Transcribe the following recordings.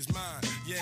mine. Yeah,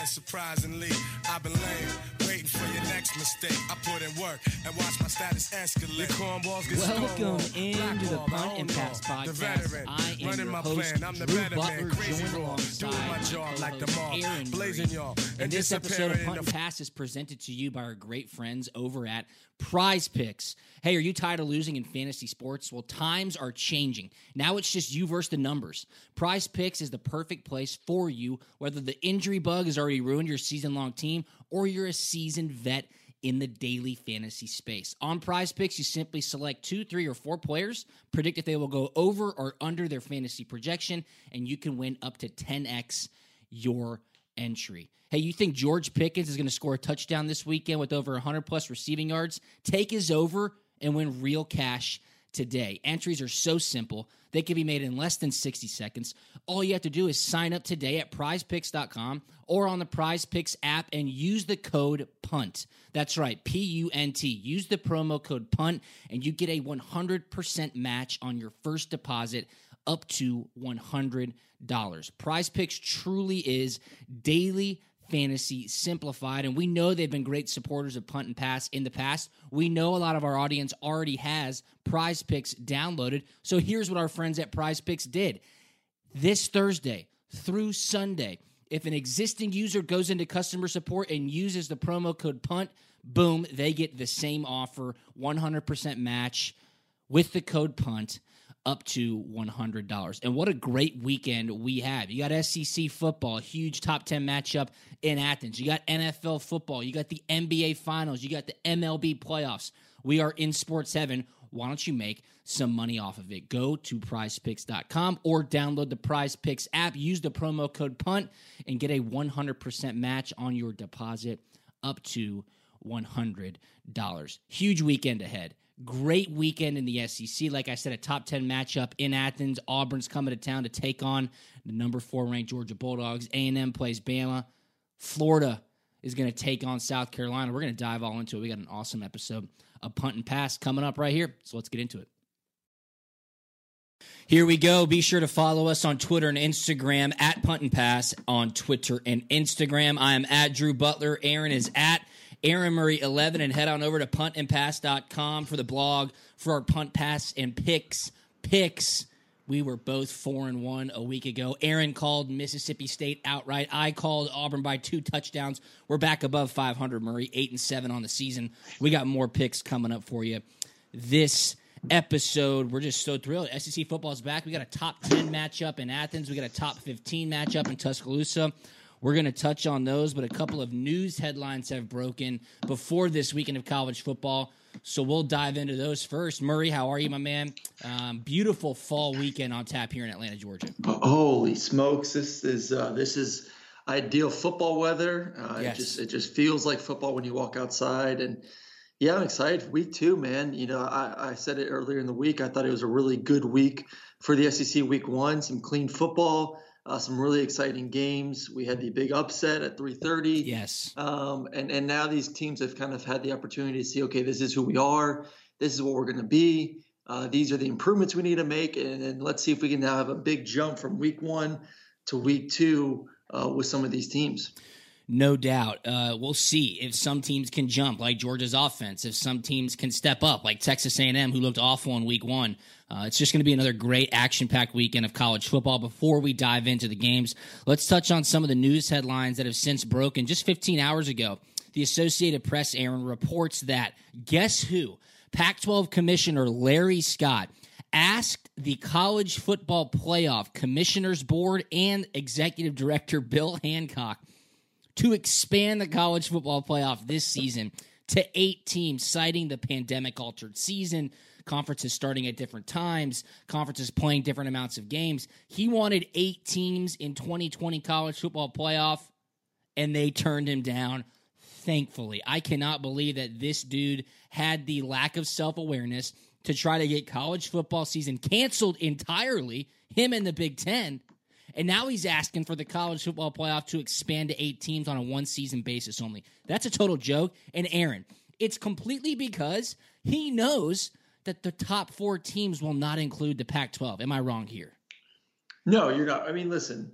surprisingly, I've been laying, waiting for your next mistake. I put in work and watch my status escalate. Your cornballs get Welcome stonewalled. into the Blackball, Punt and Pass law. The podcast. veteran, I am running your my host, plan. I'm the Drew better Butler, man. Crazy joined alongside doing my my job like the co-host, Aaron blazing y'all. And this episode of Punt and Pass is presented to you by our great friends over at Prize Picks. Hey, are you tired of losing in fantasy sports? Well, times are changing. Now it's just you versus the numbers. Prize Picks is the perfect place for you, whether the injury bug has already ruined your season long team or you're a seasoned vet in the daily fantasy space. On Prize Picks, you simply select two, three, or four players, predict if they will go over or under their fantasy projection, and you can win up to 10x your entry. Hey, you think George Pickens is going to score a touchdown this weekend with over 100 plus receiving yards? Take his over and win real cash today. Entries are so simple. They can be made in less than 60 seconds. All you have to do is sign up today at prizepicks.com or on the Prize Picks app and use the code PUNT. That's right, P U N T. Use the promo code PUNT and you get a 100% match on your first deposit up to $100. Prize Picks truly is daily fantasy simplified and we know they've been great supporters of punt and pass in the past. We know a lot of our audience already has prize picks downloaded. So here's what our friends at prize picks did. This thursday through sunday if an existing user goes into customer support and uses the promo code punt boom they get the same offer 100% match with the code punt up to $100. And what a great weekend we have. You got SEC football, huge top 10 matchup in Athens. You got NFL football, you got the NBA finals, you got the MLB playoffs. We are in sports heaven. Why don't you make some money off of it? Go to prizepicks.com or download the Prize Picks app. Use the promo code PUNT and get a 100% match on your deposit up to $100. Huge weekend ahead. Great weekend in the SEC. Like I said, a top 10 matchup in Athens. Auburn's coming to town to take on the number four ranked Georgia Bulldogs. A&M plays Bama. Florida is going to take on South Carolina. We're going to dive all into it. We got an awesome episode of Punt and Pass coming up right here. So let's get into it. Here we go. Be sure to follow us on Twitter and Instagram at Punt and Pass on Twitter and Instagram. I am at Drew Butler. Aaron is at Aaron Murray 11 and head on over to puntandpass.com for the blog for our punt pass and picks picks. We were both 4 and 1 a week ago. Aaron called Mississippi State outright. I called Auburn by two touchdowns. We're back above 500 Murray, 8 and 7 on the season. We got more picks coming up for you this episode. We're just so thrilled. SEC football is back. We got a top 10 matchup in Athens. We got a top 15 matchup in Tuscaloosa. We're going to touch on those, but a couple of news headlines have broken before this weekend of college football. So we'll dive into those first. Murray, how are you, my man? Um, beautiful fall weekend on tap here in Atlanta, Georgia. Holy smokes! This is uh, this is ideal football weather. Uh, Yes. It just it just feels like football when you walk outside, and yeah, I'm excited for week two, man. You know, I, I said it earlier in the week. I thought it was a really good week for the SEC. Week one, some clean football, uh, some really exciting games. We had the big upset at 3:30. Yes. Um, and and now these teams have kind of had the opportunity to see, okay, this is who we are. This is what we're going to be. Uh, these are the improvements we need to make, and, and let's see if we can now have a big jump from week one to week two uh, with some of these teams. No doubt. Uh, we'll see if some teams can jump, like Georgia's offense. If some teams can step up, like Texas A&M, who looked awful in Week One. Uh, it's just going to be another great action-packed weekend of college football. Before we dive into the games, let's touch on some of the news headlines that have since broken. Just 15 hours ago, the Associated Press, Aaron, reports that guess who? Pac-12 Commissioner Larry Scott asked the College Football Playoff Commissioners Board and Executive Director Bill Hancock to expand the college football playoff this season to eight teams, citing the pandemic altered season, conferences starting at different times, conferences playing different amounts of games. He wanted eight teams in 2020 college football playoff, and they turned him down. Thankfully, I cannot believe that this dude had the lack of self awareness to try to get college football season canceled entirely, him and the Big Ten and now he's asking for the college football playoff to expand to eight teams on a one season basis only. That's a total joke. And Aaron, it's completely because he knows that the top four teams will not include the Pac 12. Am I wrong here? No, you're not. I mean, listen,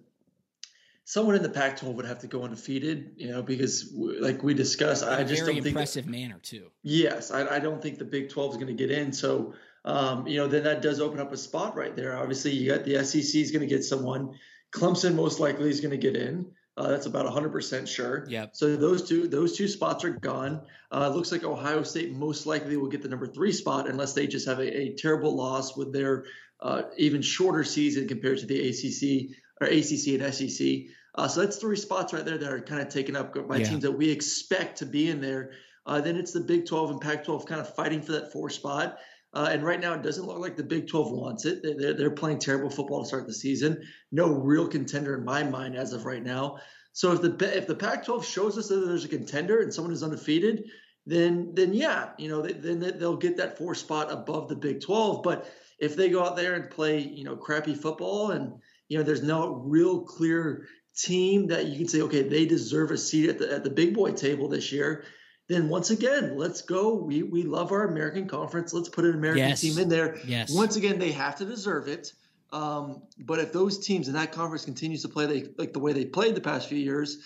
someone in the Pac 12 would have to go undefeated, you know, because like we discussed, I just very don't think. impressive manner, too. Yes, I, I don't think the Big 12 is going to get in. So, um, you know, then that does open up a spot right there. Obviously, you got the SEC is going to get someone. Clemson most likely is going to get in. Uh, that's about 100% sure. Yeah. So those two those two spots are gone. Uh, looks like Ohio State most likely will get the number three spot unless they just have a, a terrible loss with their uh, even shorter season compared to the ACC or ACC and SEC. Uh, so that's three spots right there that are kind of taken up by Yeah. teams that we expect to be in there. Uh, then it's the Big 12 and Pac 12 kind of fighting for that four spot. Uh, and right now, it doesn't look like the Big 12 wants it. They- They're, they're playing terrible football to start the season. No real contender in my mind as of right now. So if the if the Pac-12 shows us that there's a contender and someone is undefeated, then then yeah, you know, then they'll get that four spot above the Big 12. But if they go out there and play, you know, crappy football and you know, there's no real clear team that you can say, okay, they deserve a seat at the at the big boy table this year. Then once again, let's go. We we love our American conference. Let's put an American Yes. team in there. Yes. Once again, they have to deserve it. Um, but if those teams in that conference continues to play they, like the way they played the past few years,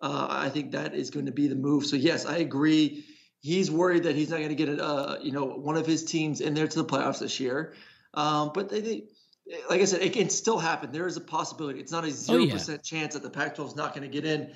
uh, I think that is going to be the move. So yes, I agree. He's worried that he's not going to get a, uh, you know one of his teams in there to the playoffs this year. Um, but they, they, like I said, it can still happen. There is a possibility. It's not a zero Oh, yeah. percent chance that the Pac-12 is not going to get in.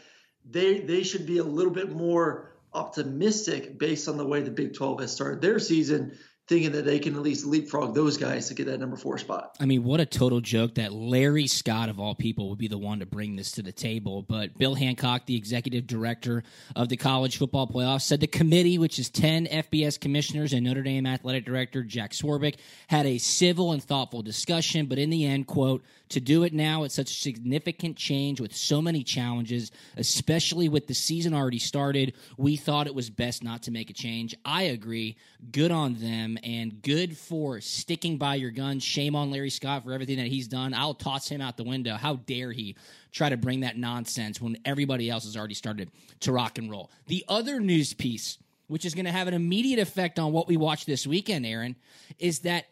They they should be a little bit more optimistic based on the way the Big 12 has started their season, thinking that they can at least leapfrog those guys to get that number four spot. I mean, what a total joke that Larry Scott, of all people, would be the one to bring this to the table. But Bill Hancock, the executive director of the college football playoffs, said the committee, which is 10 FBS commissioners and Notre Dame athletic director Jack Swarbrick, had a civil and thoughtful discussion. But in the end, quote, to do it now at such a significant change with so many challenges, especially with the season already started, we thought it was best not to make a change. I agree. Good on them and good for sticking by your guns. Shame on Larry Scott for everything that he's done. I'll toss him out the window. How dare he try to bring that nonsense when everybody else has already started to rock and roll? The other news piece, which is going to have an immediate effect on what we watch this weekend, Aaron, is that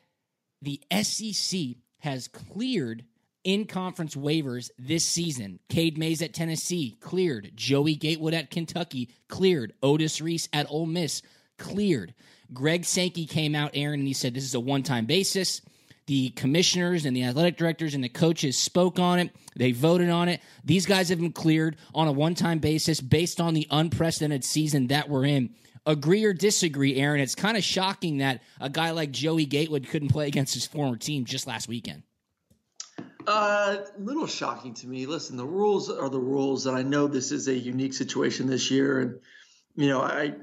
the SEC has cleared in conference waivers this season. Cade Mays at Tennessee, cleared. Joey Gatewood at Kentucky, cleared. Otis Reese at Ole Miss, cleared. Greg Sankey came out, Aaron, and he said this is a one time basis. The commissioners and the athletic directors and the coaches spoke on it. They voted on it. These guys have been cleared on a one time basis based on the unprecedented season that we're in. Agree or disagree, Aaron? It's kind of shocking that a guy like Joey Gatewood couldn't play against his former team just last weekend. Uh, a little shocking to me. Listen, the rules are the rules, and I know this is a unique situation this year, and you know, I,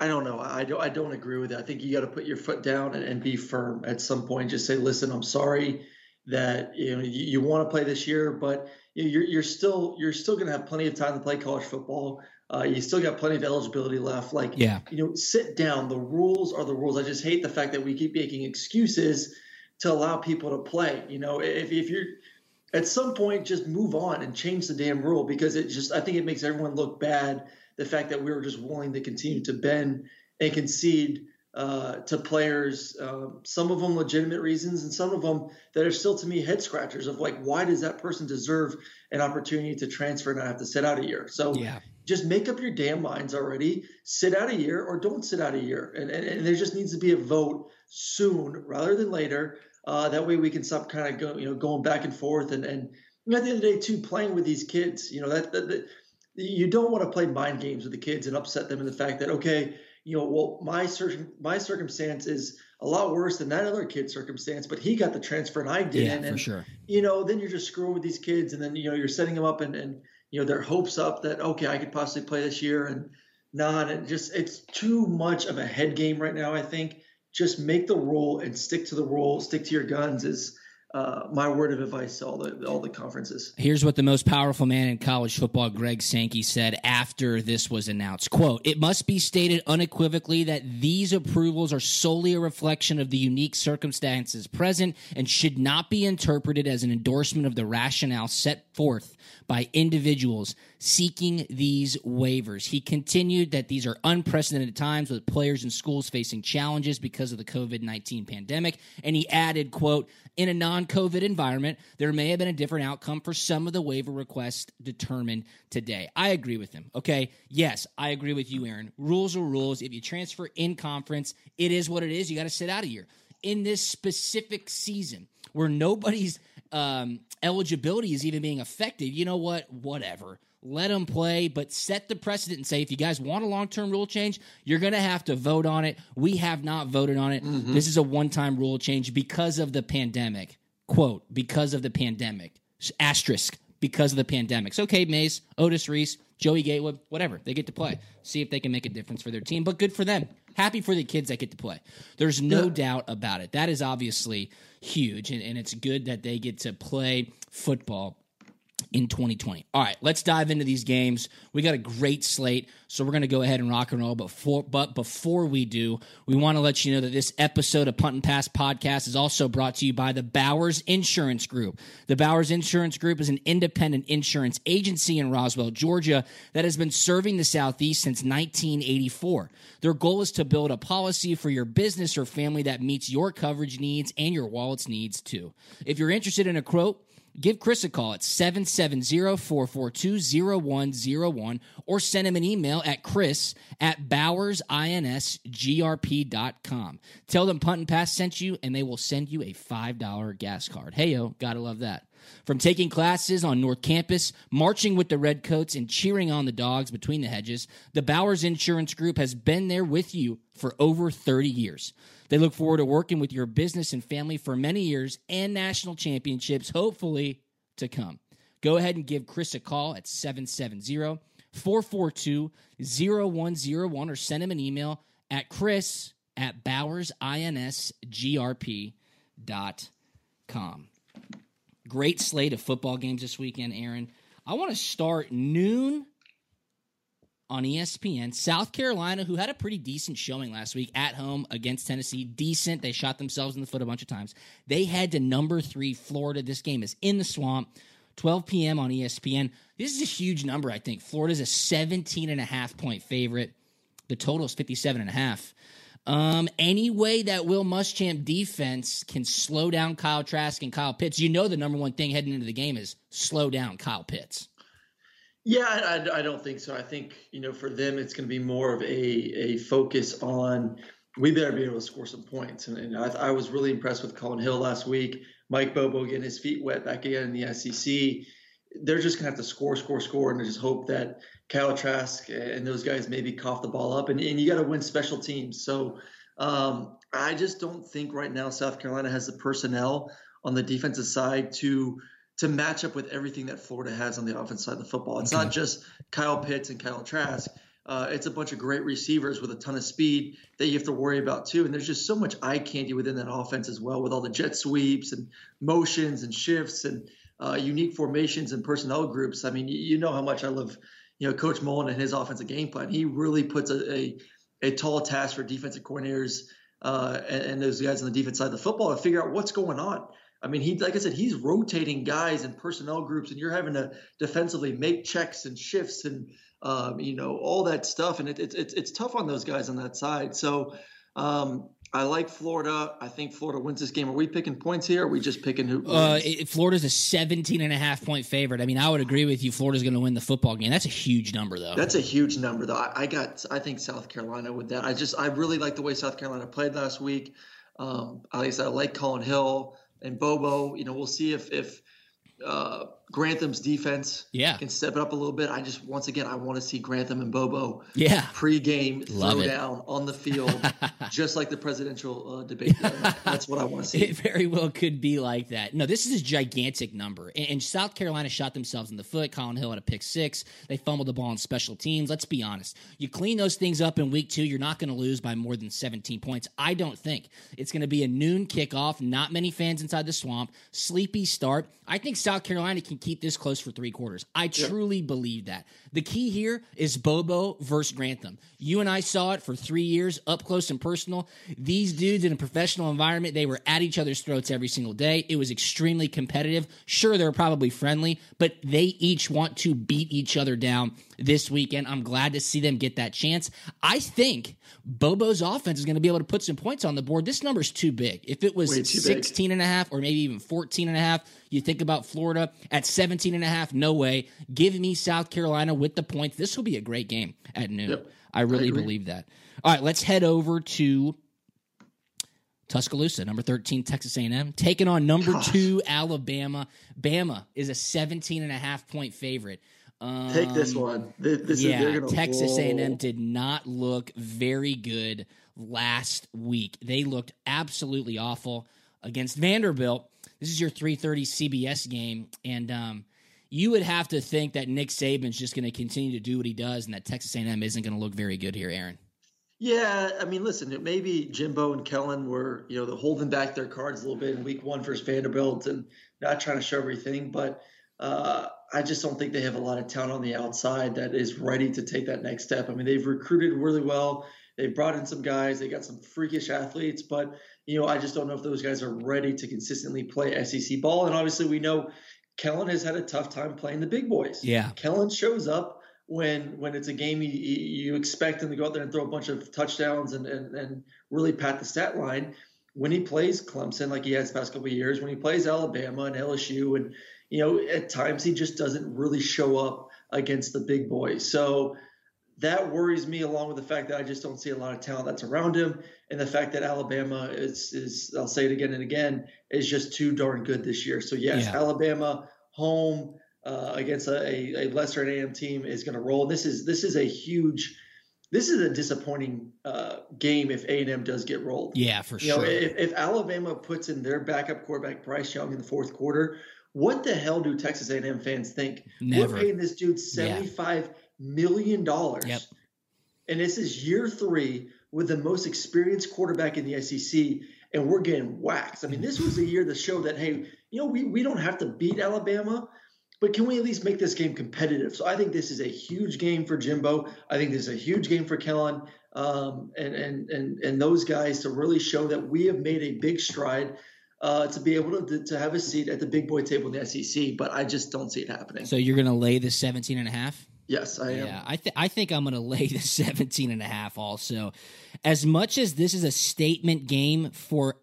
I don't know. I don't. I don't agree with it. I think you got to put your foot down and, and be firm at some point. Just say, listen, I'm sorry that you know you, you want to play this year, but you- you're you're still you're still going to have plenty of time to play college football. Uh, you still got plenty of eligibility left. Like, Yeah. you know, sit down. The rules are the rules. I just hate the fact that we keep making excuses to allow people to play. You know, if, if you're at some point, just move on and change the damn rule because it just, I think it makes everyone look bad. The fact that we were just willing to continue to bend and concede uh, to players, um, some of them legitimate reasons, and some of them that are still to me head scratchers of like, why does that person deserve an opportunity to transfer and not have to sit out a year? So Yeah. just make up your damn minds already. Sit out a year or don't sit out a year. And, and, and there just needs to be a vote soon rather than later. Uh, that way we can stop kind of go, you know, going back and forth and, and you know, at the end of the day too, playing with these kids, you know, that, that, that you don't want to play mind games with the kids and upset them in the fact that, okay, you know, well, my cir- my circumstance is a lot worse than that other kid's circumstance, but he got the transfer and I didn't. Yeah, and, for sure. You know, then you're just screwing with these kids, and then you know you're setting them up and and you know their hopes up that okay, I could possibly play this year, and not, and just it's too much of a head game right now. I think just make the rule and stick to the rule, stick to your guns is uh, my word of advice to all the all the conferences. Here's what the most powerful man in college football, Greg Sankey, said after this was announced. Quote, it must be stated unequivocally that these approvals are solely a reflection of the unique circumstances present and should not be interpreted as an endorsement of the rationale set forth by individuals seeking these waivers. He continued that these are unprecedented times with players and schools facing challenges because of the COVID-19 pandemic. And he added, quote, in a non-COVID environment, there may have been a different outcome for some of the waiver requests determined today. I agree with him. Okay. Yes, I agree with you, Aaron. Rules are rules. If you transfer in conference, it is what it is. You got to sit out a year. In this specific season where nobody's um, eligibility is even being affected, you know what? Whatever. Let them play, but set the precedent and say if you guys want a long term rule change, you're going to have to vote on it. We have not voted on it. Mm-hmm. This is a one time rule change because of the pandemic. Quote, because of the pandemic. Asterisk, because of the pandemic. So, okay, Mays, Otis Reese, Joey Gatewood, whatever. They get to play. See if they can make a difference for their team, but good for them. Happy for the kids that get to play. There's no doubt about it. That is obviously huge, and, and it's good that they get to play football in 2020. All right, let's dive into these games. We got a great slate, so we're going to go ahead and rock and roll. But before, but before we do, we want to let you know that this episode of Punt and Pass podcast is also brought to you by the Bowers Insurance Group. The Bowers Insurance Group is an independent insurance agency in Roswell, Georgia, that has been serving the Southeast since 1984. Their goal is to build a policy for your business or family that meets your coverage needs and your wallet's needs too. If you're interested in a quote, Give Chris a call at 770-442-0101 or send him an email at chris at bowersinsgrp.com. Tell them Punt and Pass sent you and they will send you a $5 gas card. Hey, yo, gotta love that. From taking classes on North Campus, marching with the Redcoats, and cheering on the dogs between the hedges, the Bowers Insurance Group has been there with you for over 30 years. They look forward to working with your business and family for many years and national championships, hopefully, to come. Go ahead and give Chris a call at 770 442 0101 or send him an email at chris at bowersinsgrp.com. Great slate of football games this weekend, Aaron. I want to start noon on ESPN. South Carolina, who had a pretty decent showing last week at home against Tennessee, decent. They shot themselves in the foot a bunch of times. They head to number three, Florida. This game is in the swamp. 12 p.m. on ESPN. This is a huge number, I think. Florida's a 17 and a half point favorite. The total is 57 and a half. Um, any way that Will Muschamp defense can slow down Kyle Trask and Kyle Pitts, you know the number one thing heading into the game is slow down Kyle Pitts. Yeah, I, I don't think so. I think you know for them it's going to be more of a a focus on we better be able to score some points. And, and I, I was really impressed with Collin Hill last week. Mike Bobo getting his feet wet back again in the SEC. They're just going to have to score, score, score, and just hope that Kyle Trask and those guys maybe cough the ball up. And, and you got to win special teams. So um, I just don't think right now South Carolina has the personnel on the defensive side to to match up with everything that Florida has on the offensive side of the football. It's Okay. not just Kyle Pitts and Kyle Trask. Uh, it's a bunch of great receivers with a ton of speed that you have to worry about too. And there's just so much eye candy within that offense as well, with all the jet sweeps and motions and shifts and uh, unique formations and personnel groups. I mean, you, you know how much I love, you know, Coach Mullen and his offensive game plan. He really puts a a, a tall task for defensive coordinators uh, and, and those guys on the defense side of the football to figure out what's going on. I mean, he like I said, he's rotating guys and personnel groups, and you're having to defensively make checks and shifts and um, you know all that stuff, and it, it's it's it's tough on those guys on that side. So Um, I like Florida. I think Florida wins this game. Are we picking points here? Or are we just picking who? Uh, it- Florida's a 17 and a half point favorite. I mean, I would agree with you. Florida's going to win the football game. That's a huge number, though. That's a huge number, though. I, I got. I think South Carolina with that. I just. I really like the way South Carolina played last week. Um, like I said, I like Collin Hill and Bobo. You know, we'll see if if uh, Grantham's defense Yeah. can step it up a little bit. I just once again I want to see Grantham and Bobo yeah. pre-game Love it. throwdown on the field, just like the presidential uh, debate. That's what I want to see. It very well could be like that. No, this is a gigantic number. And, and South Carolina shot themselves in the foot. Collin Hill had a pick six. They fumbled the ball on special teams. Let's be honest. You clean those things up in week two, you're not going to lose by more than 17 points. I don't think. It's going to be a noon kickoff. Not many fans inside the swamp. Sleepy start. I think South Carolina can keep this close for three quarters. I truly believe that. The key here is Bobo versus Grantham. You and I saw it for three years, up close and personal. These dudes in a professional environment, they were at each other's throats every single day. It was extremely competitive. Sure, they were probably friendly, but they each want to beat each other down this weekend. I'm glad to see them get that chance. I think Bobo's offense is going to be able to put some points on the board. This number's too big. If it was Way too big. 16 and a half or maybe even 14 and a half, you think about Florida at 17 and a half, no way. Give me South Carolina with the points. This will be a great game at noon. Yep. I really agree. believe that. All right, let's head over to Tuscaloosa, number 13 Texas A&M, taking on number 2 Alabama. Bama is a 17 and a half point favorite. Um, Take this one. This, this yeah, they're Texas roll. A&M did not look very good last week. They looked absolutely awful against Vanderbilt. This is your 3:30 CBS game, and um, you would have to think that Nick Saban's just going to continue to do what he does, and that Texas A&M isn't going to look very good here, Aaron. Yeah, I mean, listen, maybe Jimbo and Kellen were, you know, holding back their cards a little bit in week one versus Vanderbilt and not trying to show everything. But uh, I just don't think they have a lot of talent on the outside that is ready to take that next step. I mean, they've recruited really well. They've brought in some guys. They got some freakish athletes, but you know, I just don't know if those guys are ready to consistently play SEC ball. And obviously, we know Kellen has had a tough time playing the big boys. Yeah. Kellen shows up when when it's a game you, you expect him to go out there and throw a bunch of touchdowns and, and, and really pat the stat line. When he plays Clemson, like he has the past couple of years, when he plays Alabama and LSU, and you know at times he just doesn't really show up against the big boys. So that worries me, along with the fact that I just don't see a lot of talent that's around him, and the fact that Alabama is is I'll say it again and again is just too darn good this year. So yes, Yeah. Alabama home uh, against a, a, a lesser AM team is going to roll. This is this is a huge, this is a disappointing uh, game if A and M does get rolled. Yeah, for You know, sure. if, if Alabama puts in their backup quarterback Bryce Young in the fourth quarter, what the hell do Texas A&M fans think? Never. We're paying this dude seventy-five million dollars, Yep. and this is year three with the most experienced quarterback in the SEC, and we're getting waxed. I mean, this was a year that showed that hey, you know, we we don't have to beat Alabama. But can we at least make this game competitive? So I think this is a huge game for Jimbo. I think this is a huge game for Kellen um, and, and and and those guys to really show that we have made a big stride uh, to be able to to have a seat at the big boy table in the SEC. But I just don't see it happening. so you're going to lay the 17 and a half? yes, I am. Yeah, I th- I think I'm going to lay the 17 and a half also. As much as this is a statement game for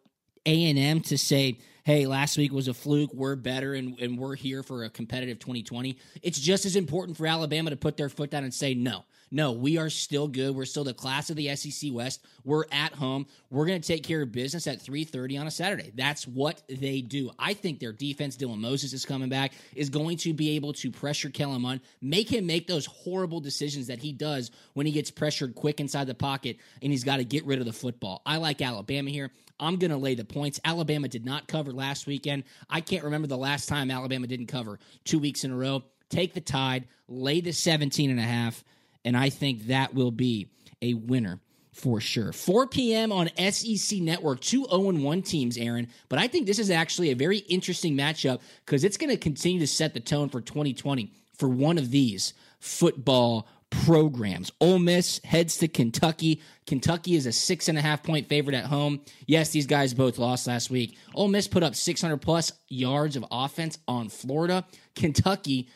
A&M to say, "Hey, last week was a fluke, we're better and and we're here for a competitive 2020." It's just as important for Alabama to put their foot down and say, "No. No, we are still good. We're still the class of the SEC West. We're at home. We're going to take care of business at 3:30 on a Saturday. That's what they do. I think their defense, Dylan Moses is coming back, is going to be able to pressure Kellen Mond, make him make those horrible decisions that he does when he gets pressured quick inside the pocket and he's got to get rid of the football. I like Alabama here. I'm going to lay the points. Alabama did not cover last weekend. I can't remember the last time Alabama didn't cover two weeks in a row. Take the tide, lay the 17 and a half and I think that will be a winner for sure. 4 p.m. on SEC Network, two 0 1 teams, Aaron. But I think this is actually a very interesting matchup because it's going to continue to set the tone for 2020 for one of these football programs. Ole Miss heads to Kentucky. Kentucky is a six and a half point favorite at home. Yes, these guys both lost last week. Ole Miss put up 600 plus yards of offense on Florida. Kentucky,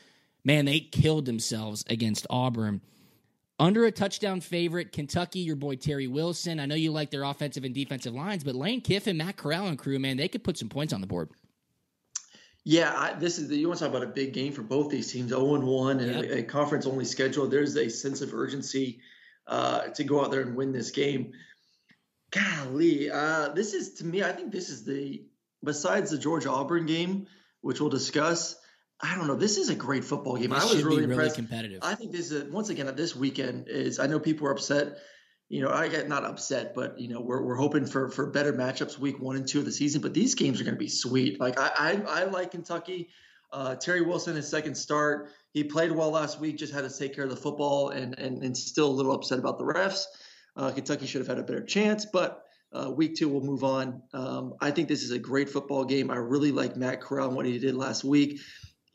man, they killed themselves against Auburn Under a touchdown favorite, Kentucky, your boy Terry Wilson. I know you like their offensive and defensive lines, but Lane Kiffin, Matt Corral, and crew, man, they could put some points on the board. Yeah, I, this is the, you want to talk about a big game for both these teams, 0 and 1 and a conference only schedule. There's a sense of urgency uh, to go out there and win this game. Golly, uh, this is to me. I think this is the besides the Georgia Auburn game, which we'll discuss. I don't know. This is a great football game. This I was really be really impressed. competitive. I think this is a, once again this weekend is. I know people are upset. You know, I get not upset, but you know, we're, we're hoping for for better matchups week one and two of the season. But these games are going to be sweet. Like I I, I like Kentucky. Uh, Terry Wilson, his second start, he played well last week. Just had to take care of the football, and and, and still a little upset about the refs. Uh, Kentucky should have had a better chance, but uh, week two we'll move on. Um, I think this is a great football game. I really like Matt Corral and what he did last week.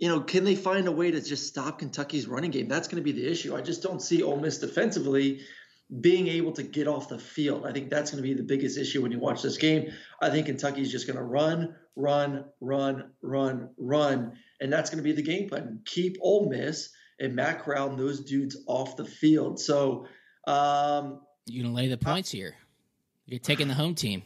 You know, can they find a way to just stop Kentucky's running game? That's going to be the issue. I just don't see Ole Miss defensively being able to get off the field. I think that's going to be the biggest issue when you watch this game. I think Kentucky's just going to run, run, run, run, run, and that's going to be the game plan. Keep Ole Miss and Matt Corral and those dudes off the field. So, um, You gonna lay the points here? You're taking the home team.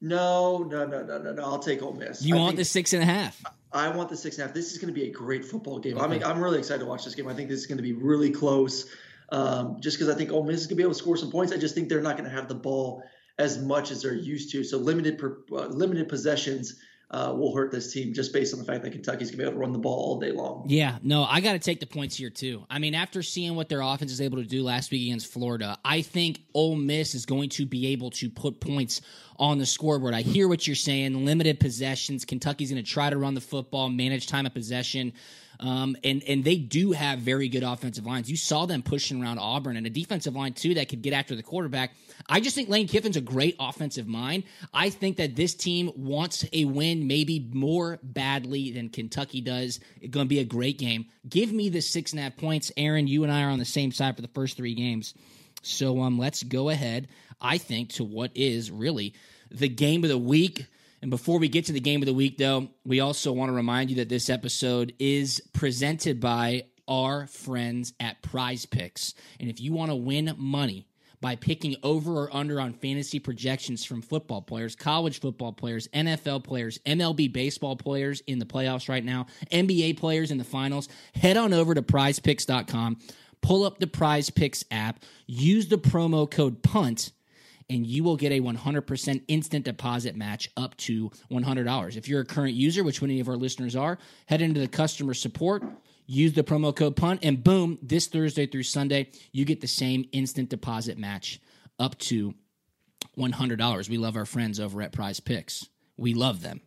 No, no, no, no, no, no. I'll take Ole Miss. You I want think- the six and a half? I want the six and a half. This is going to be a great football game. I Okay. mean, I'm really excited to watch this game. I think this is going to be really close. Um, just because I think Ole Miss is going to be able to score some points. I just think they're not going to have the ball as much as they're used to. So limited per, uh, limited possessions uh, will hurt this team just based on the fact that Kentucky's going to be able to run the ball all day long. Yeah, no, I got to take the points here too. I mean, after seeing what their offense is able to do last week against Florida, I think Ole Miss is going to be able to put points on the scoreboard. I hear what you're saying. Limited possessions. Kentucky's going to try to run the football, manage time of possession. Um, and and they do have very good offensive lines. You saw them pushing around Auburn and a defensive line too that could get after the quarterback. I just think Lane Kiffin's a great offensive mind. I think that this team wants a win maybe more badly than Kentucky does. It's going to be a great game. Give me the six and a half points. Aaron, you and I are on the same side for the first three games. So um, let's go ahead. I think to what is really the game of the week. And before we get to the game of the week, though, we also want to remind you that this episode is presented by our friends at Prize Picks. And if you want to win money by picking over or under on fantasy projections from football players, college football players, NFL players, MLB baseball players in the playoffs right now, NBA players in the finals, head on over to prizepicks.com, pull up the Prize Picks app, use the promo code PUNT and you will get a 100% instant deposit match up to $100. If you're a current user, which many of our listeners are, head into the customer support, use the promo code PUNT, and boom, this Thursday through Sunday, you get the same instant deposit match up to $100. We love our friends over at Prize Picks. We love them.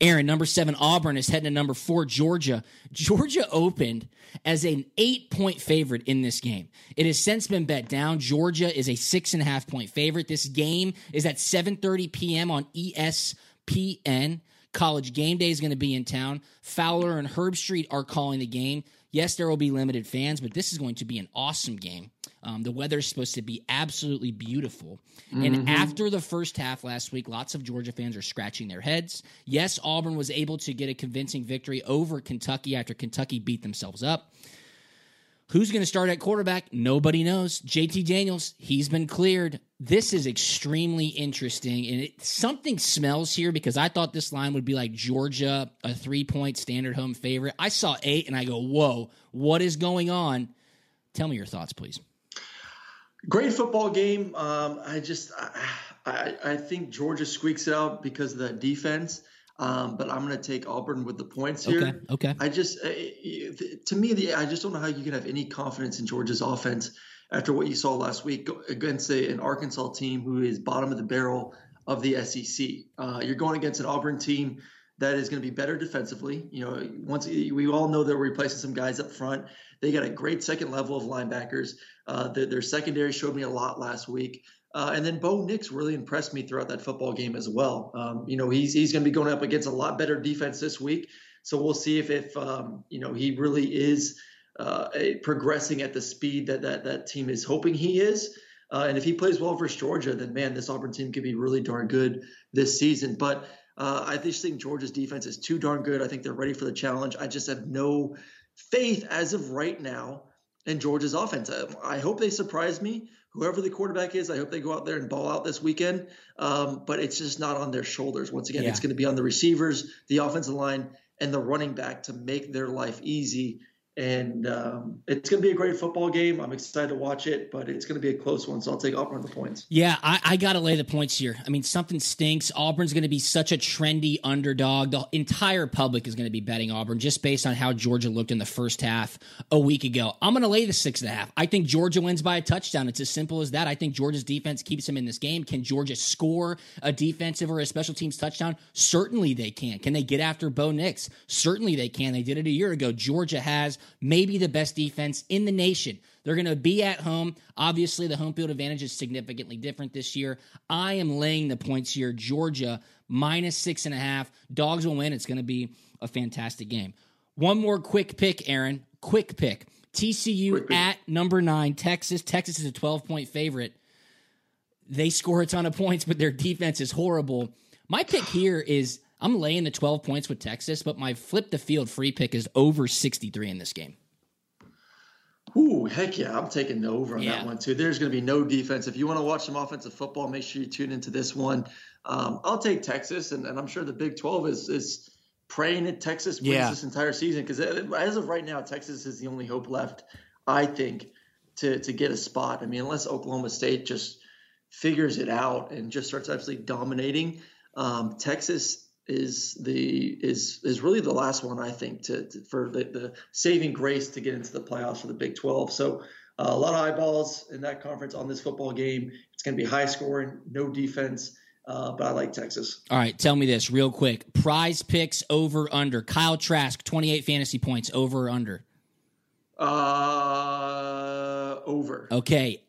Aaron, number seven, Auburn is heading to number four, Georgia. Georgia opened as an eight point favorite in this game. It has since been bet down. Georgia is a six and a half point favorite. This game is at 7:30 p.m. on ESPN. College game day is going to be in town. Fowler and Herbstreit are calling the game. Yes, there will be limited fans, but this is going to be an awesome game. Um, the weather is supposed to be absolutely beautiful. And after the first half last week, lots of Georgia fans are scratching their heads. Yes, Auburn was able to get a convincing victory over Kentucky after Kentucky beat themselves up. Who's going to start at quarterback? Nobody knows. JT Daniels, he's been cleared. This is extremely interesting, and it, something smells here because I thought this line would be like Georgia, a three point standard home favorite. I saw eight, and I go, "Whoa, what is going on?" Tell me your thoughts, please. Great football game. Um, I just I, I, I think Georgia squeaks it out because of that defense. Um, but I'm going to take Auburn with the points here. Okay, okay. I just uh, to me, the, I just don't know how you can have any confidence in Georgia's offense after what you saw last week against a, an Arkansas team who is bottom of the barrel of the SEC. Uh, you're going against an Auburn team that is going to be better defensively. You know, once we all know they're replacing some guys up front. They got a great second level of linebackers. Uh, their, their secondary showed me a lot last week. Uh, and then Bo Nix really impressed me throughout that football game as well. Um, you know, he's he's going to be going up against a lot better defense this week. So we'll see if if um, you know he really is uh, progressing at the speed that that that team is hoping he is. Uh, and if he plays well versus Georgia, then man, this Auburn team could be really darn good this season. But uh, I just think Georgia's defense is too darn good. I think they're ready for the challenge. I just have no faith as of right now in Georgia's offense. I hope they surprise me. Whoever the quarterback is, I hope they go out there and ball out this weekend. Um, but it's just not on their shoulders. Once again, yeah. it's going to be on the receivers, the offensive line, and the running back to make their life easy and um, it's going to be a great football game. I'm excited to watch it, but it's going to be a close one, so I'll take Auburn on the points. Yeah, I, I got to lay the points here. I mean, something stinks. Auburn's going to be such a trendy underdog. The entire public is going to be betting Auburn just based on how Georgia looked in the first half a week ago. I'm going to lay the six and a half. I think Georgia wins by a touchdown. It's as simple as that. I think Georgia's defense keeps them in this game. Can Georgia score a defensive or a special teams touchdown? Certainly they can. Can they get after Bo Nix? Certainly they can. They did it a year ago. Georgia has maybe the best defense in the nation. They're going to be at home. Obviously, the home field advantage is significantly different this year. I am laying the points here. Georgia minus six and a half. Dogs will win. It's going to be a fantastic game. One more quick pick, Aaron. Quick pick. TCU quick pick. at number nine, Texas. Texas is a 12 point favorite. They score a ton of points, but their defense is horrible. My pick here is I'm laying the 12 points with Texas, but my flip the field free pick is over 63 in this game. Ooh, heck yeah. I'm taking the over on yeah. that one too. There's going to be no defense. If you want to watch some offensive football, make sure you tune into this one. Um, I'll take Texas, and, and, I'm sure the Big 12 is is praying that Texas wins yeah. this entire season because as of right now, Texas is the only hope left, I think, to to get a spot. I mean, unless Oklahoma State just figures it out and just starts absolutely dominating, um, Texas is the is is really the last one I think to, to for the, the, saving grace to get into the playoffs for the Big 12. So uh, a lot of eyeballs in that conference on this football game. It's going to be high scoring, no defense. Uh, but I like Texas. All right, tell me this real quick. Prize picks over under. Kyle Trask, 28 fantasy points, over or under? Uh, over. Okay.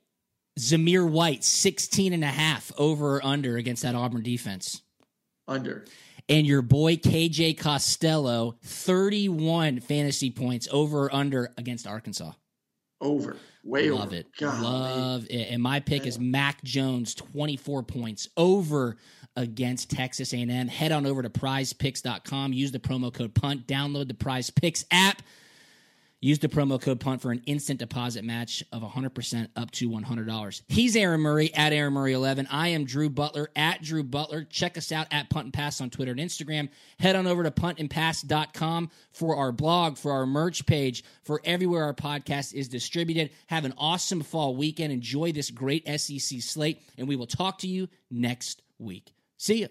Zamir White, 16 and a half, over or under against that Auburn defense? Under and your boy KJ Costello, 31 fantasy points over or under against Arkansas. Over. Way Love over. it. Golly. Love it. And my pick is Mac Jones, 24 points over against Texas A&M. Head on over to prizepicks.com. Use the promo code PUNT. Download the Prize Picks app. Use the promo code PUNT for an instant deposit match of 100% up to $100. He's Aaron Murray at Aaron Murray11. I am Drew Butler at Drew Butler. Check us out at Punt and Pass on Twitter and Instagram. Head on over to puntandpass.com for our blog, for our merch page, for everywhere our podcast is distributed. Have an awesome fall weekend. Enjoy this great SEC slate, and we will talk to you next week. See you.